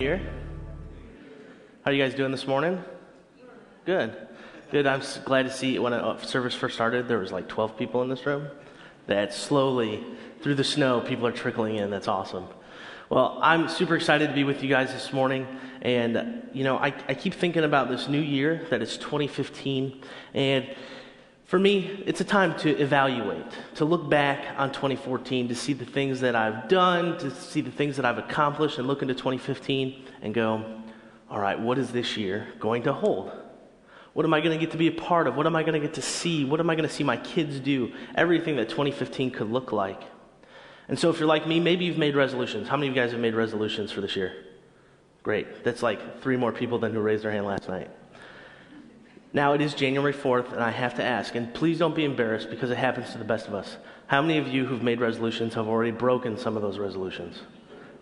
Here? How are you guys doing this morning? Good. Good. I'm glad to see when a service first started, there was like 12 people in this room. That slowly, through the snow, people are trickling in. That's awesome. Well, I'm super excited to be with you guys this morning. And, you know, I, I keep thinking about this new year that is 2015. And for me, it's a time to evaluate, to look back on 2014, to see the things that I've done, to see the things that I've accomplished, and look into 2015 and go, all right, what is this year going to hold? What am I going to get to be a part of? What am I going to get to see? What am I going to see my kids do? Everything that 2015 could look like. And so, if you're like me, maybe you've made resolutions. How many of you guys have made resolutions for this year? Great. That's like three more people than who raised their hand last night. Now it is January 4th, and I have to ask, and please don't be embarrassed because it happens to the best of us. How many of you who've made resolutions have already broken some of those resolutions?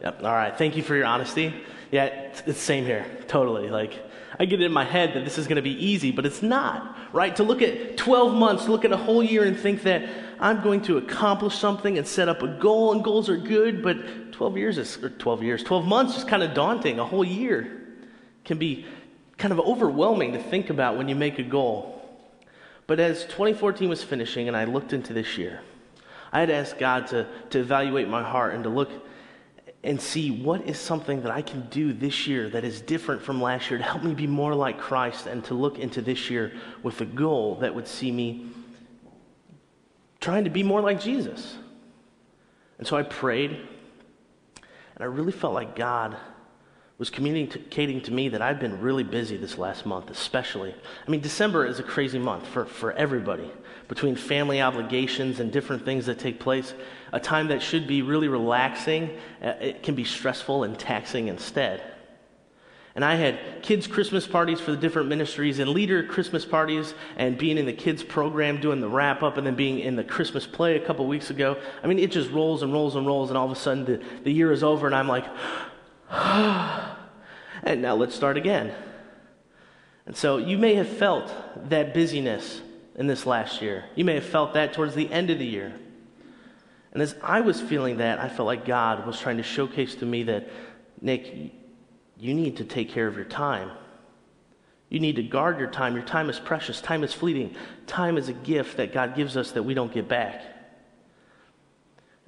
Yep. All right. Thank you for your honesty. Yeah, it's the same here. Totally. Like, I get it in my head that this is going to be easy, but it's not, right? To look at 12 months, look at a whole year and think that I'm going to accomplish something and set up a goal, and goals are good, but 12 years is, or 12 years, 12 months is kind of daunting. A whole year can be kind of overwhelming to think about when you make a goal. But as 2014 was finishing and I looked into this year, I had asked God to, to evaluate my heart and to look and see what is something that I can do this year that is different from last year to help me be more like Christ and to look into this year with a goal that would see me trying to be more like Jesus. And so I prayed, and I really felt like God was communicating to me that I've been really busy this last month, especially. I mean, December is a crazy month for, for everybody, between family obligations and different things that take place. A time that should be really relaxing, uh, it can be stressful and taxing instead. And I had kids' Christmas parties for the different ministries and leader Christmas parties and being in the kids' program doing the wrap up and then being in the Christmas play a couple weeks ago. I mean, it just rolls and rolls and rolls, and all of a sudden the, the year is over, and I'm like, and now let's start again. And so you may have felt that busyness in this last year. You may have felt that towards the end of the year. And as I was feeling that, I felt like God was trying to showcase to me that, Nick, you need to take care of your time. You need to guard your time. Your time is precious. Time is fleeting. Time is a gift that God gives us that we don't get back.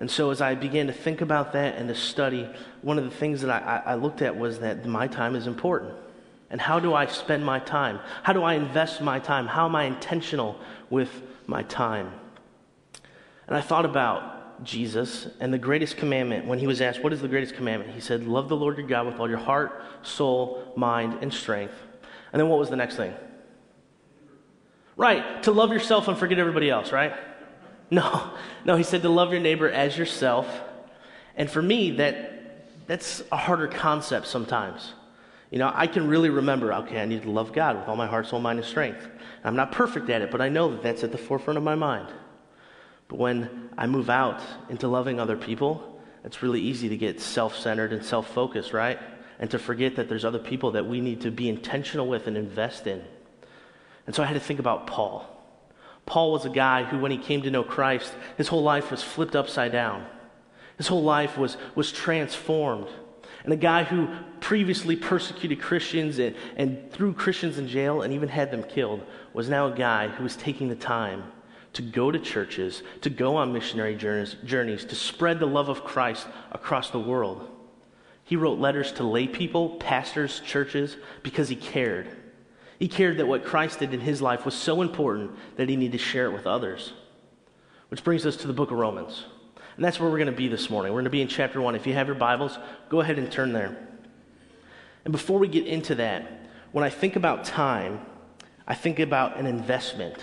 And so, as I began to think about that and to study, one of the things that I, I, looked at was that my time is important. And how do I spend my time? How do I invest my time? How am I intentional with my time? And I thought about Jesus and the greatest commandment. When he was asked, What is the greatest commandment? He said, Love the Lord your God with all your heart, soul, mind, and strength. And then what was the next thing? Right, to love yourself and forget everybody else, right? No, no, he said to love your neighbor as yourself. And for me, that, that's a harder concept sometimes. You know, I can really remember, okay, I need to love God with all my heart, soul, mind, and strength. I'm not perfect at it, but I know that that's at the forefront of my mind. But when I move out into loving other people, it's really easy to get self centered and self focused, right? And to forget that there's other people that we need to be intentional with and invest in. And so I had to think about Paul. Paul was a guy who, when he came to know Christ, his whole life was flipped upside down. His whole life was, was transformed. And a guy who previously persecuted Christians and, and threw Christians in jail and even had them killed was now a guy who was taking the time to go to churches, to go on missionary journeys, journeys to spread the love of Christ across the world. He wrote letters to lay people, pastors, churches, because he cared. He cared that what Christ did in his life was so important that he needed to share it with others. Which brings us to the book of Romans. And that's where we're going to be this morning. We're going to be in chapter 1. If you have your Bibles, go ahead and turn there. And before we get into that, when I think about time, I think about an investment.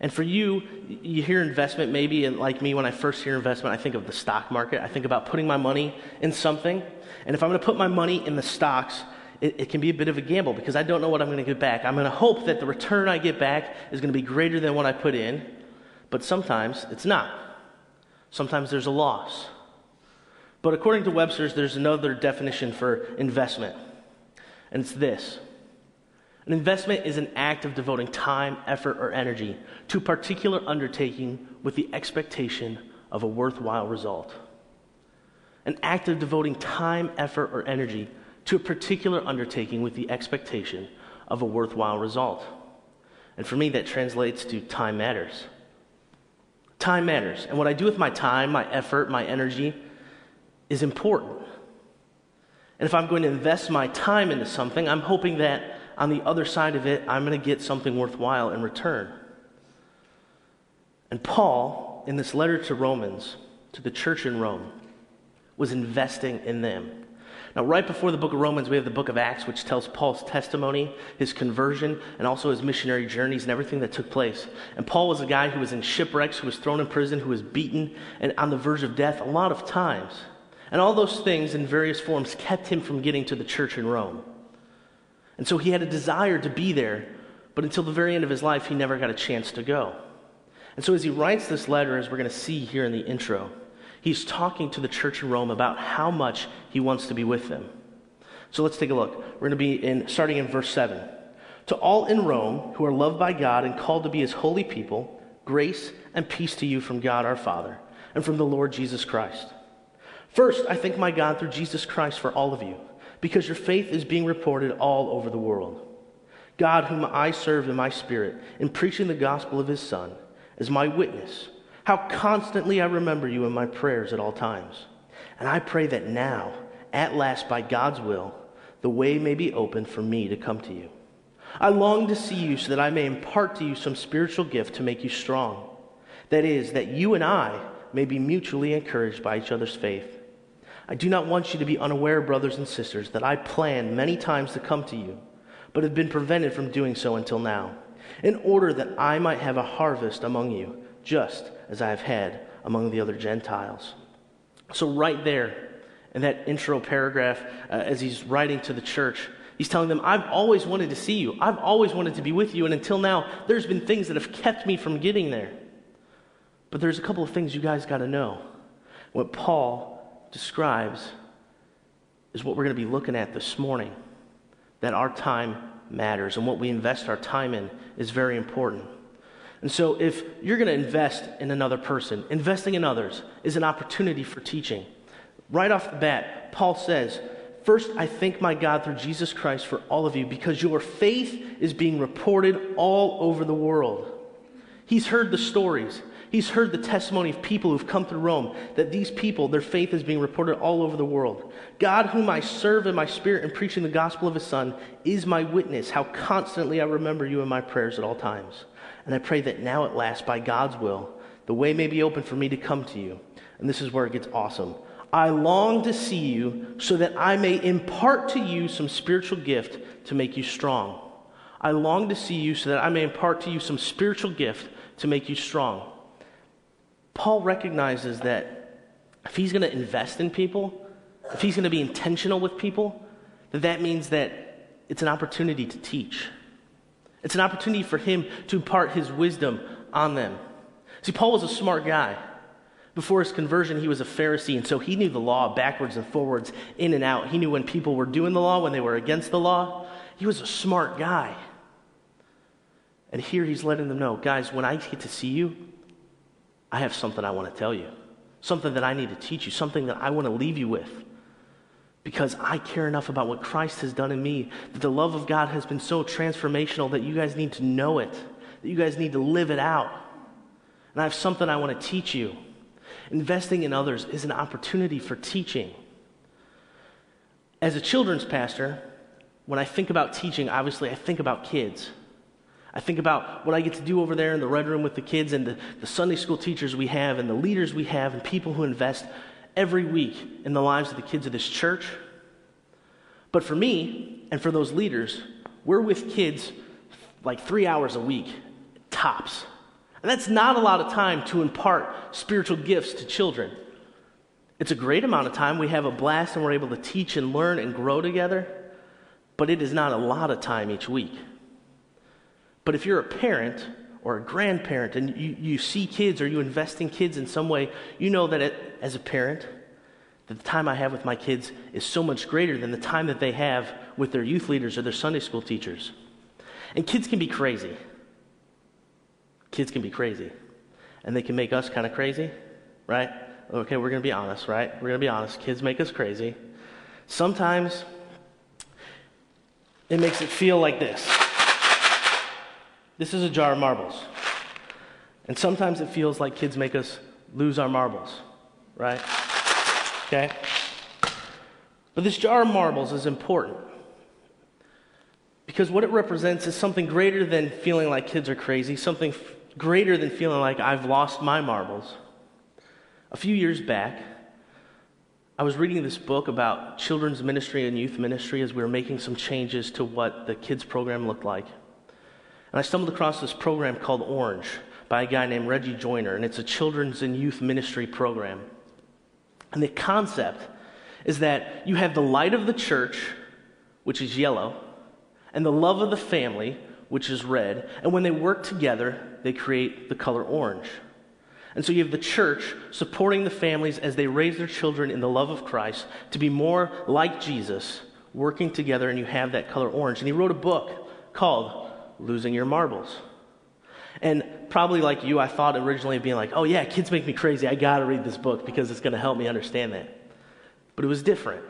And for you, you hear investment maybe, and like me, when I first hear investment, I think of the stock market. I think about putting my money in something. And if I'm going to put my money in the stocks, it, it, can be a bit of a gamble because I don't know what I'm going to get back. I'm going to hope that the return I get back is going to be greater than what I put in, but sometimes it's not. Sometimes there's a loss. But according to Webster's, there's another definition for investment, and it's this an investment is an act of devoting time, effort, or energy to a particular undertaking with the expectation of a worthwhile result. An act of devoting time, effort, or energy to a particular undertaking with the expectation of a worthwhile result. And for me, that translates to time matters. Time matters. And what I do with my time, my effort, my energy is important. And if I'm going to invest my time into something, I'm hoping that on the other side of it, I'm going to get something worthwhile in return. And Paul, in this letter to Romans, to the church in Rome, was investing in them. Now, right before the book of Romans, we have the book of Acts, which tells Paul's testimony, his conversion, and also his missionary journeys and everything that took place. And Paul was a guy who was in shipwrecks, who was thrown in prison, who was beaten, and on the verge of death a lot of times. And all those things in various forms kept him from getting to the church in Rome. And so he had a desire to be there, but until the very end of his life, he never got a chance to go. And so as he writes this letter, as we're going to see here in the intro, he's talking to the church in Rome about how much he wants to be with them. So let's take a look. We're going to be in starting in verse 7. To all in Rome who are loved by God and called to be his holy people, grace and peace to you from God our Father and from the Lord Jesus Christ. First, I thank my God through Jesus Christ for all of you, because your faith is being reported all over the world. God, whom I serve in my spirit in preaching the gospel of his Son, as my witness how constantly I remember you in my prayers at all times. And I pray that now, at last, by God's will, the way may be opened for me to come to you. I long to see you so that I may impart to you some spiritual gift to make you strong. That is, that you and I may be mutually encouraged by each other's faith. I do not want you to be unaware, brothers and sisters, that I planned many times to come to you, but have been prevented from doing so until now, in order that I might have a harvest among you just as I have had among the other Gentiles. So, right there in that intro paragraph, uh, as he's writing to the church, he's telling them, I've always wanted to see you. I've always wanted to be with you. And until now, there's been things that have kept me from getting there. But there's a couple of things you guys got to know. What Paul describes is what we're going to be looking at this morning that our time matters and what we invest our time in is very important. And so, if you're going to invest in another person, investing in others is an opportunity for teaching. Right off the bat, Paul says, First, I thank my God through Jesus Christ for all of you because your faith is being reported all over the world. He's heard the stories. He's heard the testimony of people who've come through Rome that these people, their faith is being reported all over the world. God, whom I serve in my spirit in preaching the gospel of his Son, is my witness how constantly I remember you in my prayers at all times. And I pray that now at last, by God's will, the way may be open for me to come to you. And this is where it gets awesome. I long to see you so that I may impart to you some spiritual gift to make you strong. I long to see you so that I may impart to you some spiritual gift to make you strong. Paul recognizes that if he's going to invest in people, if he's going to be intentional with people, that that means that it's an opportunity to teach. It's an opportunity for him to impart his wisdom on them. See, Paul was a smart guy. Before his conversion, he was a Pharisee, and so he knew the law backwards and forwards, in and out. He knew when people were doing the law, when they were against the law. He was a smart guy. And here he's letting them know guys, when I get to see you, I have something I want to tell you, something that I need to teach you, something that I want to leave you with because I care enough about what Christ has done in me that the love of God has been so transformational that you guys need to know it, that you guys need to live it out. And I have something I want to teach you. Investing in others is an opportunity for teaching. As a children's pastor, when I think about teaching, obviously I think about kids. I think about what I get to do over there in the red room with the kids and the, the Sunday school teachers we have and the leaders we have and people who invest every week in the lives of the kids of this church. But for me and for those leaders, we're with kids like three hours a week, tops. And that's not a lot of time to impart spiritual gifts to children. It's a great amount of time. We have a blast and we're able to teach and learn and grow together, but it is not a lot of time each week. But if you're a parent or a grandparent and you, you see kids or you invest in kids in some way, you know that it, as a parent, that the time I have with my kids is so much greater than the time that they have with their youth leaders or their Sunday school teachers. And kids can be crazy. Kids can be crazy. And they can make us kind of crazy, right? Okay, we're going to be honest, right? We're going to be honest. Kids make us crazy. Sometimes it makes it feel like this. This is a jar of marbles. And sometimes it feels like kids make us lose our marbles, right? Okay? But this jar of marbles is important because what it represents is something greater than feeling like kids are crazy, something f- greater than feeling like I've lost my marbles. A few years back, I was reading this book about children's ministry and youth ministry as we were making some changes to what the kids program looked like. And I stumbled across this program called Orange by a guy named Reggie Joiner, and it's a children's and youth ministry program. And the concept is that you have the light of the church, which is yellow, and the love of the family, which is red. And when they work together, they create the color orange. And so you have the church supporting the families as they raise their children in the love of Christ to be more like Jesus, working together, and you have that color orange. And he wrote a book called Losing Your Marbles. And probably like you, I thought originally being like, oh yeah, kids make me crazy. I got to read this book because it's going to help me understand that. But it was different.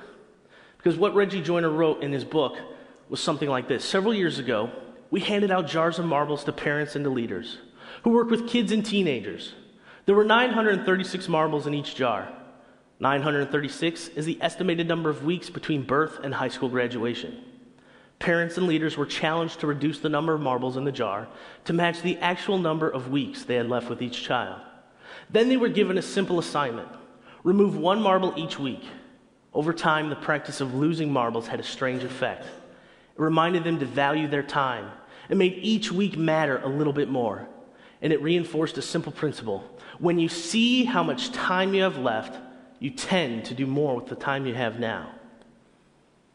Because what Reggie Joiner wrote in his book was something like this. Several years ago, we handed out jars of marbles to parents and to leaders who work with kids and teenagers. There were 936 marbles in each jar. 936 is the estimated number of weeks between birth and high school graduation. Parents and leaders were challenged to reduce the number of marbles in the jar to match the actual number of weeks they had left with each child. Then they were given a simple assignment remove one marble each week. Over time, the practice of losing marbles had a strange effect. It reminded them to value their time. It made each week matter a little bit more. And it reinforced a simple principle. When you see how much time you have left, you tend to do more with the time you have now.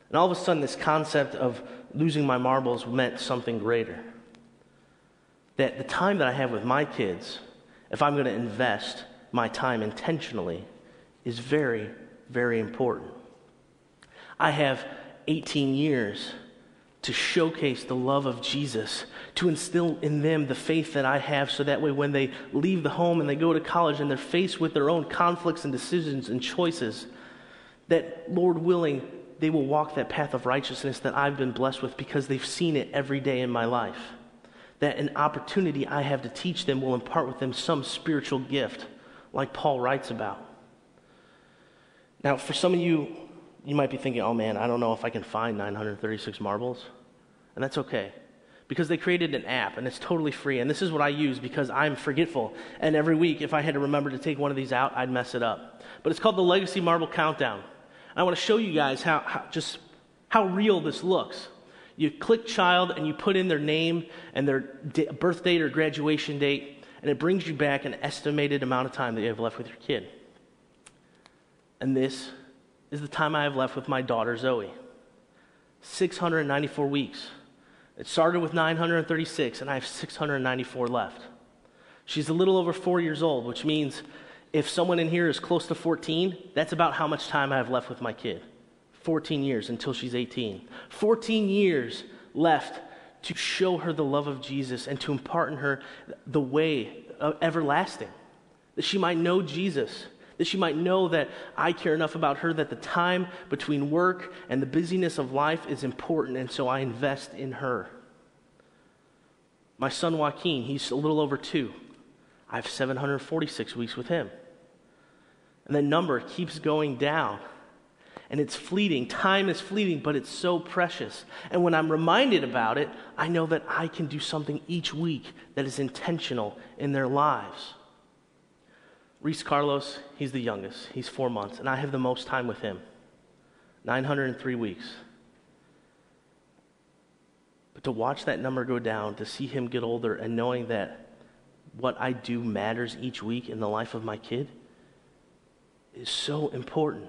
And all of a sudden, this concept of losing my marbles meant something greater. That the time that I have with my kids, if I'm going to invest my time intentionally, is very, very important. I have 18 years to showcase the love of Jesus, to instill in them the faith that I have, so that way when they leave the home and they go to college and they're faced with their own conflicts and decisions and choices, that, Lord willing, they will walk that path of righteousness that I've been blessed with because they've seen it every day in my life. That an opportunity I have to teach them will impart with them some spiritual gift, like Paul writes about. Now, for some of you, you might be thinking, oh man, I don't know if I can find 936 marbles. And that's okay. Because they created an app and it's totally free. And this is what I use because I'm forgetful. And every week, if I had to remember to take one of these out, I'd mess it up. But it's called the Legacy Marble Countdown. I want to show you guys how, how just how real this looks. You click child and you put in their name and their birth date or graduation date, and it brings you back an estimated amount of time that you have left with your kid. And this is the time I have left with my daughter Zoe 694 weeks. It started with 936, and I have 694 left. She's a little over four years old, which means if someone in here is close to 14, that's about how much time I have left with my kid. 14 years until she's 18. 14 years left to show her the love of Jesus and to impart in her the way of everlasting, that she might know Jesus, that she might know that I care enough about her that the time between work and the busyness of life is important, and so I invest in her. My son Joaquin, he's a little over two. I have 746 weeks with him. And the number keeps going down. And it's fleeting. Time is fleeting, but it's so precious. And when I'm reminded about it, I know that I can do something each week that is intentional in their lives. Reese Carlos, he's the youngest. He's four months, and I have the most time with him 903 weeks. But to watch that number go down, to see him get older, and knowing that what I do matters each week in the life of my kid is so important.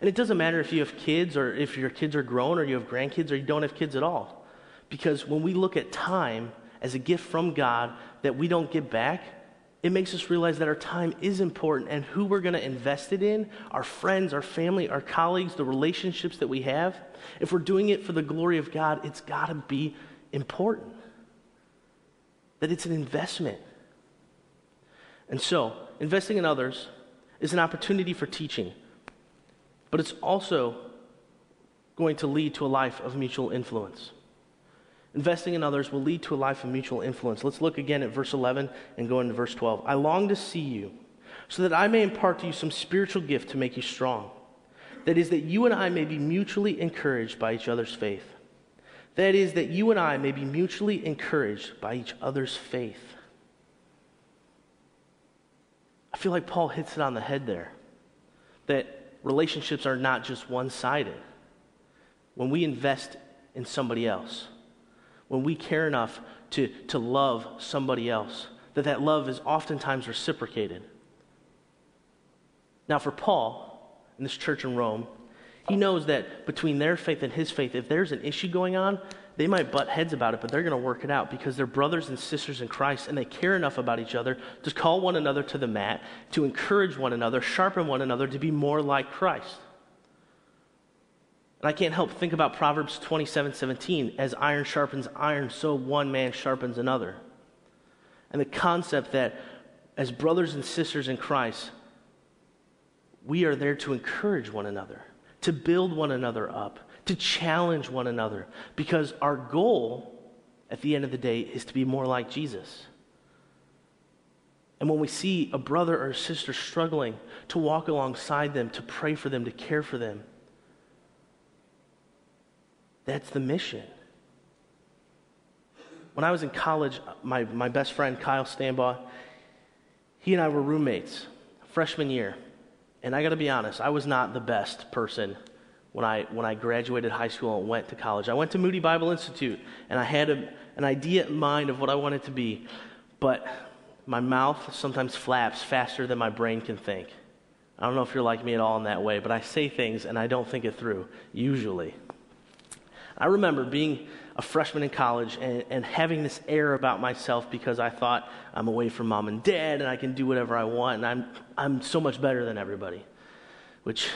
And it doesn't matter if you have kids or if your kids are grown or you have grandkids or you don't have kids at all. Because when we look at time as a gift from God that we don't get back, it makes us realize that our time is important and who we're going to invest it in our friends, our family, our colleagues, the relationships that we have. If we're doing it for the glory of God, it's got to be important. That it's an investment. And so, investing in others is an opportunity for teaching, but it's also going to lead to a life of mutual influence. Investing in others will lead to a life of mutual influence. Let's look again at verse 11 and go into verse 12. I long to see you so that I may impart to you some spiritual gift to make you strong. That is, that you and I may be mutually encouraged by each other's faith. That is, that you and I may be mutually encouraged by each other's faith. I feel like Paul hits it on the head there. That relationships are not just one sided. When we invest in somebody else, when we care enough to, to love somebody else, that that love is oftentimes reciprocated. Now, for Paul, in this church in Rome, he knows that between their faith and his faith, if there's an issue going on, they might butt heads about it, but they're going to work it out because they're brothers and sisters in Christ and they care enough about each other to call one another to the mat, to encourage one another, sharpen one another to be more like Christ. And I can't help think about Proverbs 27 17. As iron sharpens iron, so one man sharpens another. And the concept that as brothers and sisters in Christ, we are there to encourage one another, to build one another up, to challenge one another, because our goal at the end of the day is to be more like Jesus. And when we see a brother or a sister struggling, to walk alongside them, to pray for them, to care for them, that's the mission. When I was in college, my, my best friend, Kyle Stambaugh, he and I were roommates freshman year. And I got to be honest, I was not the best person when I, when I graduated high school and went to college. I went to Moody Bible Institute, and I had a, an idea in mind of what I wanted to be, but my mouth sometimes flaps faster than my brain can think. I don't know if you're like me at all in that way, but I say things and I don't think it through, usually. I remember being a freshman in college and, and having this air about myself because I thought I'm away from mom and dad and I can do whatever I want and I'm, I'm so much better than everybody, which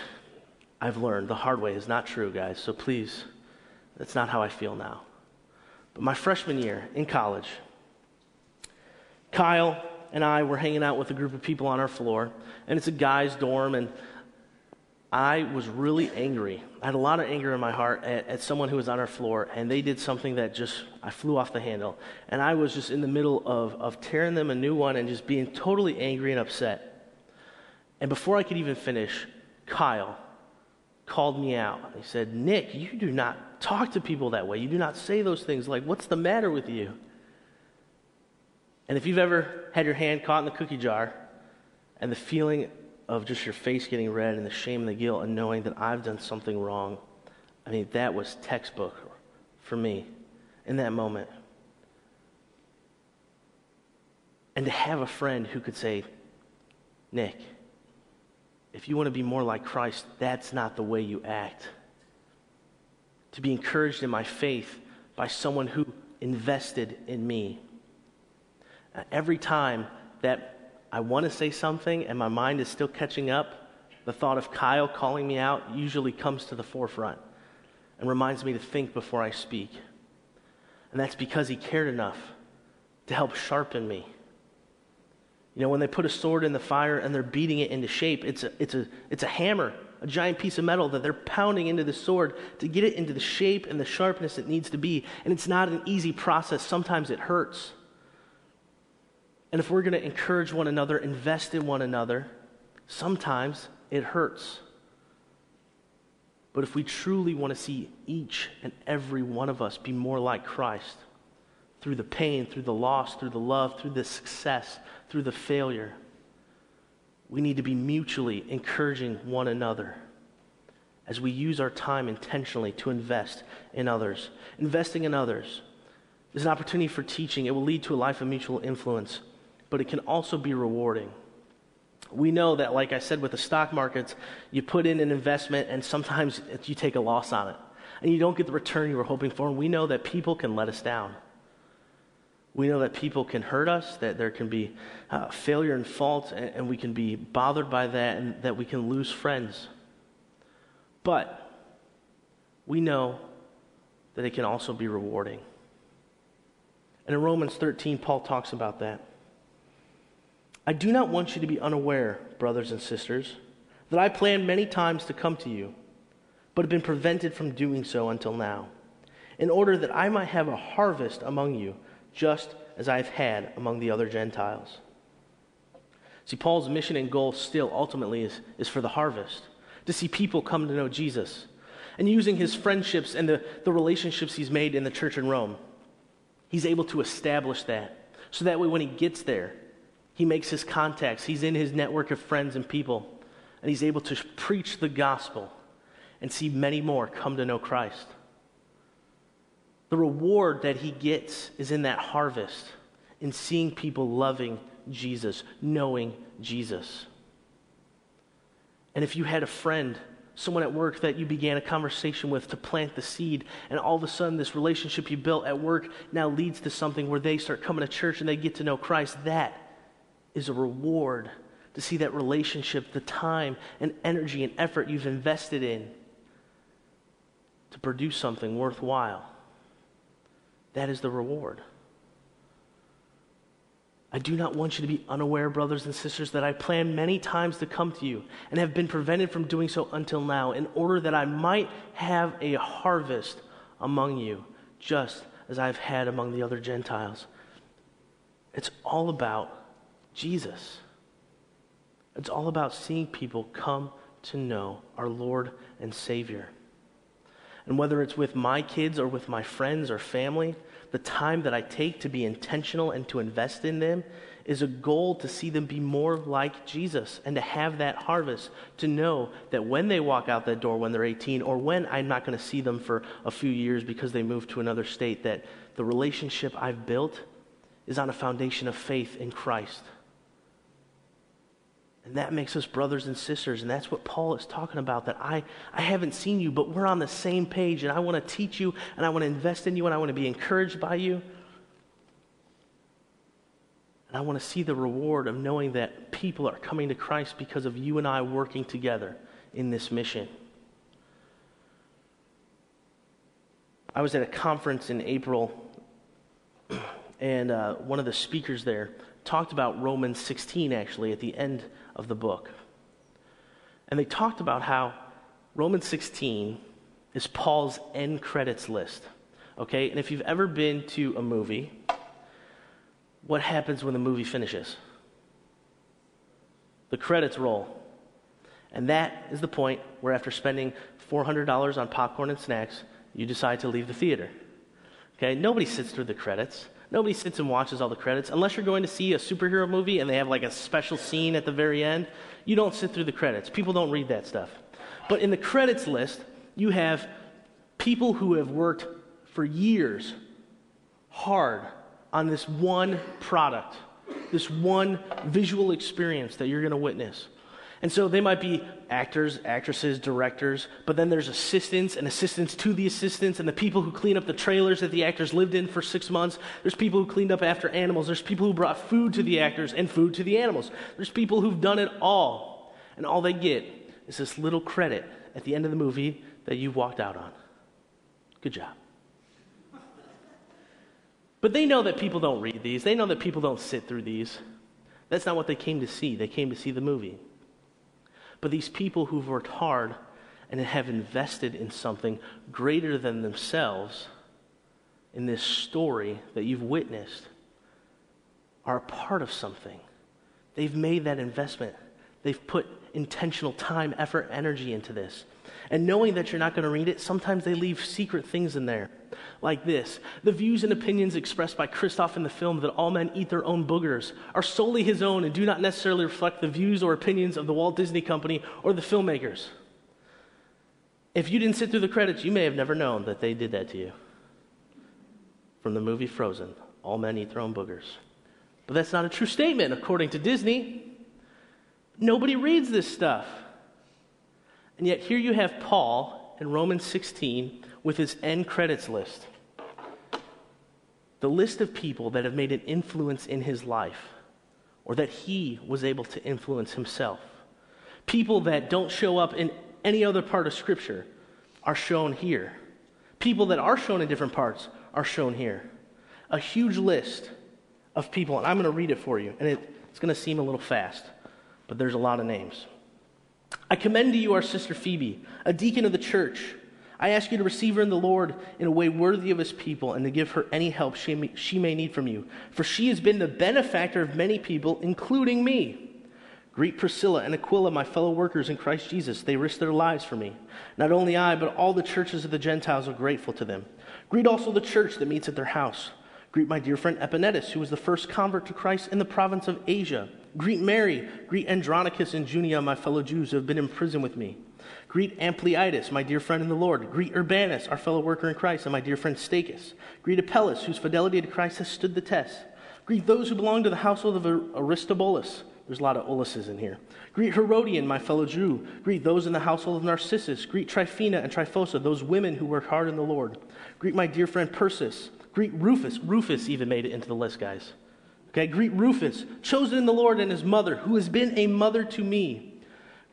I've learned the hard way is not true, guys. So please, that's not how I feel now. But my freshman year in college, Kyle and I were hanging out with a group of people on our floor, and it's a guy's dorm, and I was really angry. I had a lot of anger in my heart at, at, someone who was on our floor, and they did something that just, I flew off the handle. And I was just in the middle of, of tearing them a new one and just being totally angry and upset. And before I could even finish, Kyle called me out. He said, Nick, you do not talk to people that way. You do not say those things like, what's the matter with you? And if you've ever had your hand caught in the cookie jar and the feeling of just your face getting red and the shame and the guilt and knowing that I've done something wrong. I mean, that was textbook for me in that moment. And to have a friend who could say, Nick, if you want to be more like Christ, that's not the way you act. To be encouraged in my faith by someone who invested in me. Every time that I want to say something and my mind is still catching up, the thought of Kyle calling me out usually comes to the forefront and reminds me to think before I speak. And that's because he cared enough to help sharpen me. You know, when they put a sword in the fire and they're beating it into shape, it's a, it's a, it's a hammer, a giant piece of metal that they're pounding into the sword to get it into the shape and the sharpness it needs to be. And it's not an easy process. Sometimes it hurts. And if we're going to encourage one another, invest in one another, sometimes it hurts. But if we truly want to see each and every one of us be more like Christ, through the pain, through the loss, through the love, through the success, through the failure, we need to be mutually encouraging one another as we use our time intentionally to invest in others. Investing in others is an opportunity for teaching, it will lead to a life of mutual influence but it can also be rewarding. We know that, like I said, with the stock markets, you put in an investment and sometimes you take a loss on it. And you don't get the return you were hoping for. And we know that people can let us down. We know that people can hurt us, that there can be uh, failure and fault, and, and we can be bothered by that, and that we can lose friends. But we know that it can also be rewarding. And in Romans 13, Paul talks about that. I do not want you to be unaware, brothers and sisters, that I planned many times to come to you, but have been prevented from doing so until now, in order that I might have a harvest among you, just as I have had among the other Gentiles. See, Paul's mission and goal still ultimately is, is for the harvest, to see people come to know Jesus. And using his friendships and the, the relationships he's made in the church in Rome, he's able to establish that. So that way, when he gets there, he makes his contacts, he's in his network of friends and people, and he's able to preach the gospel and see many more come to know Christ. The reward that he gets is in that harvest, in seeing people loving Jesus, knowing Jesus. And if you had a friend, someone at work that you began a conversation with to plant the seed, and all of a sudden this relationship you built at work now leads to something where they start coming to church and they get to know Christ, that is a reward to see that relationship, the time and energy and effort you've invested in to produce something worthwhile. That is the reward. I do not want you to be unaware, brothers and sisters, that I planned many times to come to you and have been prevented from doing so until now, in order that I might have a harvest among you, just as I've had among the other Gentiles. It's all about Jesus. It's all about seeing people come to know our Lord and Savior. And whether it's with my kids or with my friends or family, the time that I take to be intentional and to invest in them is a goal to see them be more like Jesus and to have that harvest, to know that when they walk out that door when they're 18, or when I'm not going to see them for a few years because they move to another state, that the relationship I've built is on a foundation of faith in Christ. And that makes us brothers and sisters. And that's what Paul is talking about that I, I haven't seen you, but we're on the same page. And I want to teach you, and I want to invest in you, and I want to be encouraged by you. And I want to see the reward of knowing that people are coming to Christ because of you and I working together in this mission. I was at a conference in April, and uh, one of the speakers there talked about Romans 16 actually at the end of the book. And they talked about how Romans 16 is Paul's end credits list. Okay? And if you've ever been to a movie, what happens when the movie finishes? The credits roll. And that is the point where, after spending $400 on popcorn and snacks, you decide to leave the theater. Okay? Nobody sits through the credits. Nobody sits and watches all the credits. Unless you're going to see a superhero movie and they have like a special scene at the very end, you don't sit through the credits. People don't read that stuff. But in the credits list, you have people who have worked for years hard on this one product, this one visual experience that you're going to witness. And so they might be actors, actresses, directors, but then there's assistants and assistants to the assistants and the people who clean up the trailers that the actors lived in for six months. There's people who cleaned up after animals. There's people who brought food to the actors and food to the animals. There's people who've done it all. And all they get is this little credit at the end of the movie that you've walked out on. Good job. But they know that people don't read these, they know that people don't sit through these. That's not what they came to see. They came to see the movie. But these people who've worked hard and have invested in something greater than themselves in this story that you've witnessed are a part of something. They've made that investment. They've put intentional time, effort, energy into this. And knowing that you're not going to read it, sometimes they leave secret things in there like this The views and opinions expressed by Kristoff in the film that all men eat their own boogers are solely his own and do not necessarily reflect the views or opinions of the Walt Disney Company or the filmmakers. If you didn't sit through the credits, you may have never known that they did that to you. From the movie Frozen, all men eat their own boogers. But that's not a true statement, according to Disney. Nobody reads this stuff. And yet, here you have Paul in Romans 16 with his end credits list the list of people that have made an influence in his life or that he was able to influence himself. People that don't show up in any other part of Scripture are shown here. People that are shown in different parts are shown here. A huge list of people, and I'm going to read it for you, and it, it's going to seem a little fast, but there's a lot of names. I commend to you our sister Phoebe, a deacon of the church. I ask you to receive her in the Lord in a way worthy of his people and to give her any help she may, she may need from you. For she has been the benefactor of many people, including me. Greet Priscilla and Aquila, my fellow workers in Christ Jesus. They risked their lives for me. Not only I, but all the churches of the Gentiles are grateful to them. Greet also the church that meets at their house. Greet my dear friend Epenetus, who was the first convert to Christ in the province of Asia. Greet Mary. Greet Andronicus and Junia, my fellow Jews who have been in prison with me. Greet Ampliatus, my dear friend in the Lord. Greet Urbanus, our fellow worker in Christ, and my dear friend Stachys. Greet Apelles, whose fidelity to Christ has stood the test. Greet those who belong to the household of Aristobulus. There's a lot of Uluses in here. Greet Herodian, my fellow Jew. Greet those in the household of Narcissus. Greet Tryphena and Tryphosa, those women who work hard in the Lord. Greet my dear friend Persis. Greet Rufus. Rufus even made it into the list, guys. Okay, greet Rufus, chosen in the Lord, and his mother, who has been a mother to me.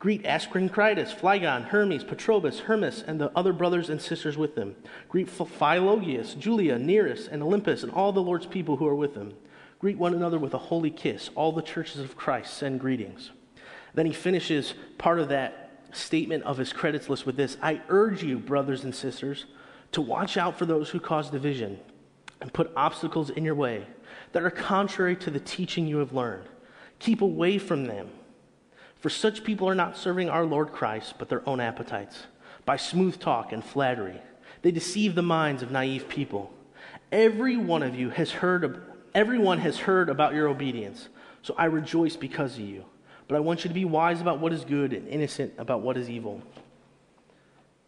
Greet Asyncritus, Phlegon, Hermes, Patrobas, Hermas, and the other brothers and sisters with them. Greet Philologus, Julia, Nereus, and Olympus, and all the Lord's people who are with them. Greet one another with a holy kiss. All the churches of Christ send greetings. Then he finishes part of that statement of his credits list with this I urge you, brothers and sisters, to watch out for those who cause division and put obstacles in your way that are contrary to the teaching you have learned. Keep away from them. For such people are not serving our Lord Christ, but their own appetites. By smooth talk and flattery, they deceive the minds of naive people. Every one of you has heard of, everyone has heard about your obedience, so I rejoice because of you. But I want you to be wise about what is good and innocent about what is evil.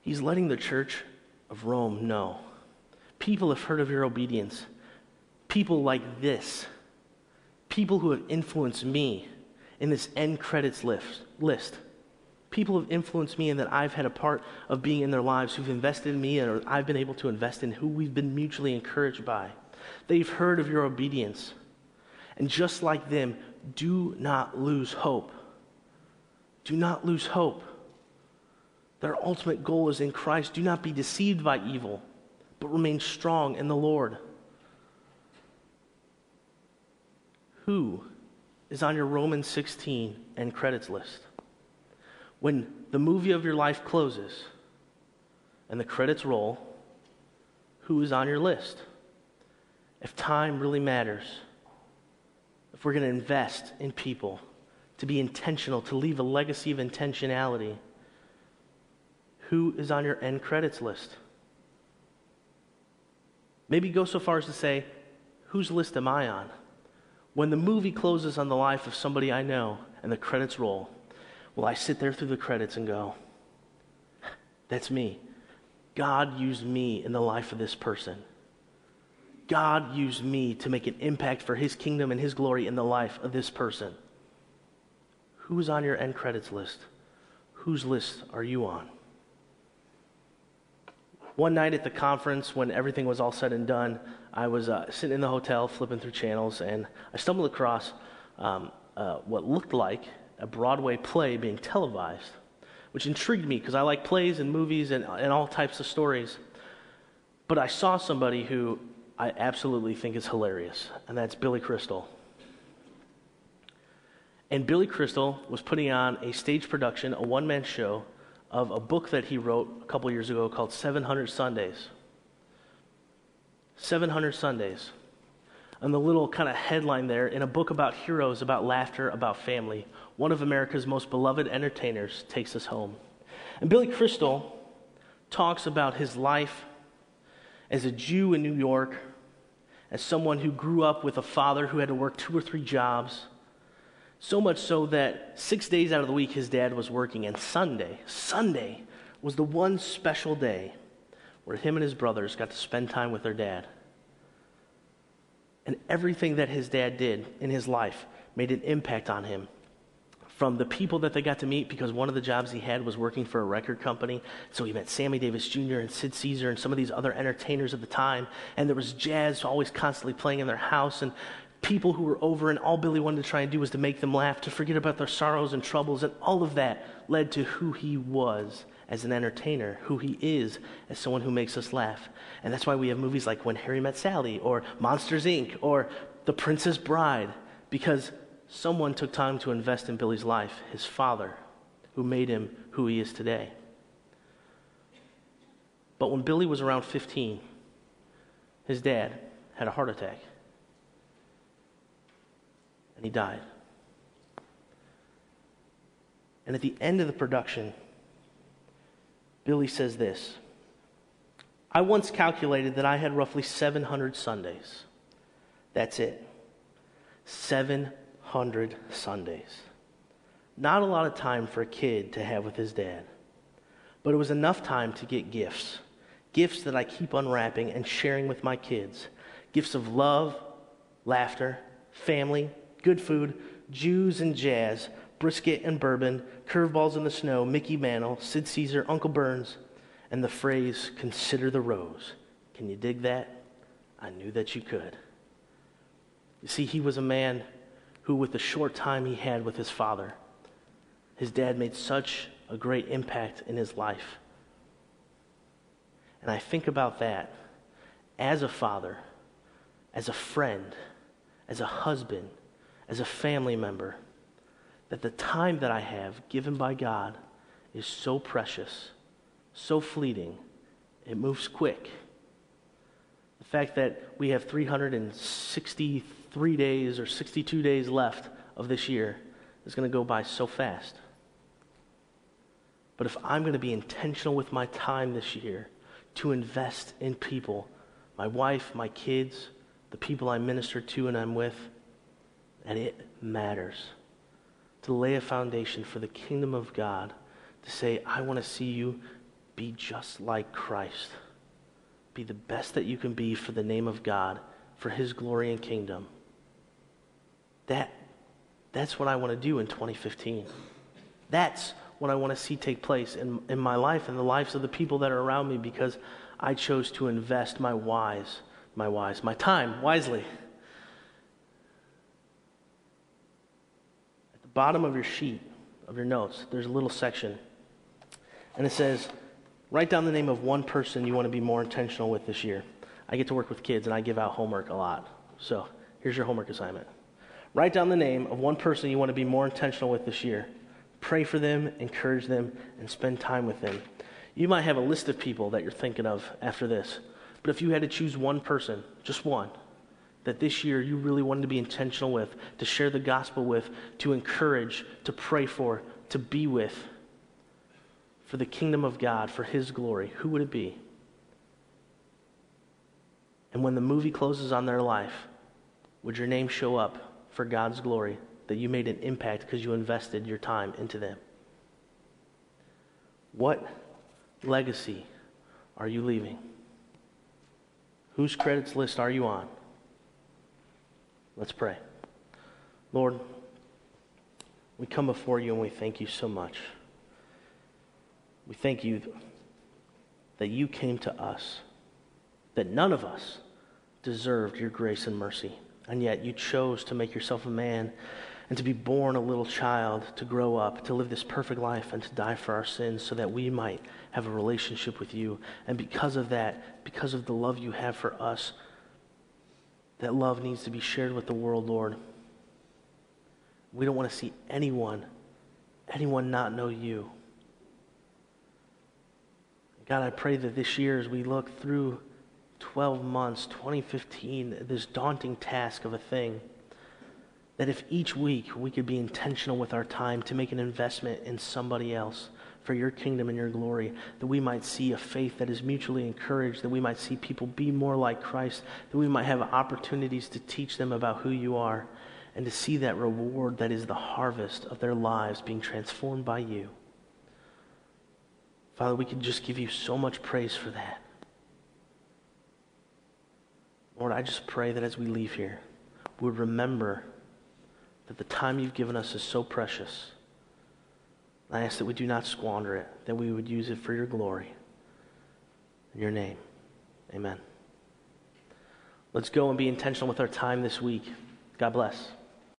He's letting the church of Rome know. People have heard of your obedience. People like this. People who have influenced me in this end credits list, list. People have influenced me and that I've had a part of being in their lives who've invested in me or I've been able to invest in who we've been mutually encouraged by. They've heard of your obedience. And just like them, do not lose hope. Do not lose hope. Their ultimate goal is in Christ. Do not be deceived by evil, but remain strong in the Lord. Who is on your Romans 16 and credits list. When the movie of your life closes and the credits roll, who is on your list? If time really matters, if we're going to invest in people, to be intentional, to leave a legacy of intentionality, who is on your end credits list? Maybe go so far as to say, whose list am I on? When the movie closes on the life of somebody I know and the credits roll, will I sit there through the credits and go, That's me. God used me in the life of this person. God used me to make an impact for his kingdom and his glory in the life of this person. Who's on your end credits list? Whose list are you on? One night at the conference, when everything was all said and done, I was uh, sitting in the hotel flipping through channels, and I stumbled across um, uh, what looked like a Broadway play being televised, which intrigued me because I like plays and movies and, and all types of stories. But I saw somebody who I absolutely think is hilarious, and that's Billy Crystal. And Billy Crystal was putting on a stage production, a one man show of a book that he wrote a couple years ago called 700 Sundays. 700 Sundays. And the little kind of headline there in a book about heroes, about laughter, about family, one of America's most beloved entertainers takes us home. And Billy Crystal talks about his life as a Jew in New York, as someone who grew up with a father who had to work two or three jobs so much so that six days out of the week his dad was working, and Sunday, Sunday was the one special day where him and his brothers got to spend time with their dad. And everything that his dad did in his life made an impact on him. From the people that they got to meet, because one of the jobs he had was working for a record company. So he met Sammy Davis Jr. and Sid Caesar and some of these other entertainers of the time. And there was jazz always constantly playing in their house. And people who were over, and all Billy wanted to try and do was to make them laugh, to forget about their sorrows and troubles, and all of that led to who he was as an entertainer, who he is as someone who makes us laugh. And that's why we have movies like When Harry Met Sally, or Monsters Inc., or The Princess Bride, because someone took time to invest in Billy's life, his father, who made him who he is today. But when Billy was around 15, his dad had a heart attack. And he died. And at the end of the production, Billy says this I once calculated that I had roughly 700 Sundays. That's it. 700 Sundays. Not a lot of time for a kid to have with his dad, but it was enough time to get gifts. Gifts that I keep unwrapping and sharing with my kids. Gifts of love, laughter, family, good food, Jews and jazz, brisket and bourbon, curveballs in the snow, Mickey Mantle, Sid Caesar, Uncle Berns, and the phrase, consider the rose. Can you dig that? I knew that you could. You see, he was a man who, with the short time he had with his father, his dad made such a great impact in his life. And I think about that as a father, as a friend, as a husband, as a family member, that the time that I have given by God is so precious, so fleeting, it moves quick. The fact that we have 363 days or 62 days left of this year is going to go by so fast. But if I'm going to be intentional with my time this year to invest in people, my wife, my kids, the people I minister to and I'm with, and it matters to lay a foundation for the kingdom of God, to say, I want to see you be just like Christ. Be the best that you can be for the name of God, for his glory and kingdom. That, that's what I want to do in 2015. That's what I want to see take place in, in my life and the lives of the people that are around me because I chose to invest my wise, my wise, my time wisely. Bottom of your sheet, of your notes, there's a little section. And it says, write down the name of one person you want to be more intentional with this year. I get to work with kids and I give out homework a lot. So here's your homework assignment. Write down the name of one person you want to be more intentional with this year. Pray for them, encourage them, and spend time with them. You might have a list of people that you're thinking of after this, but if you had to choose one person, just one, that this year you really wanted to be intentional with, to share the gospel with, to encourage, to pray for, to be with, for the kingdom of God, for His glory, who would it be? And when the movie closes on their life, would your name show up for God's glory, that you made an impact because you invested your time into them? What legacy are you leaving? Whose credits list are you on? Let's pray. Lord, we come before you and we thank you so much. We thank you that you came to us, that none of us deserved your grace and mercy, and yet you chose to make yourself a man and to be born a little child, to grow up, to live this perfect life, and to die for our sins so that we might have a relationship with you. And because of that, because of the love you have for us, that love needs to be shared with the world, Lord. We don't want to see anyone, anyone not know you. God, I pray that this year, as we look through 12 months, 2015, this daunting task of a thing, that if each week we could be intentional with our time to make an investment in somebody else, for your kingdom and your glory, that we might see a faith that is mutually encouraged, that we might see people be more like Christ, that we might have opportunities to teach them about who you are, and to see that reward that is the harvest of their lives being transformed by you. Father, we can just give you so much praise for that. Lord, I just pray that as we leave here, we remember that the time you've given us is so precious I ask that we do not squander it, that we would use it for your glory. In your name, amen. Let's go and be intentional with our time this week. God bless.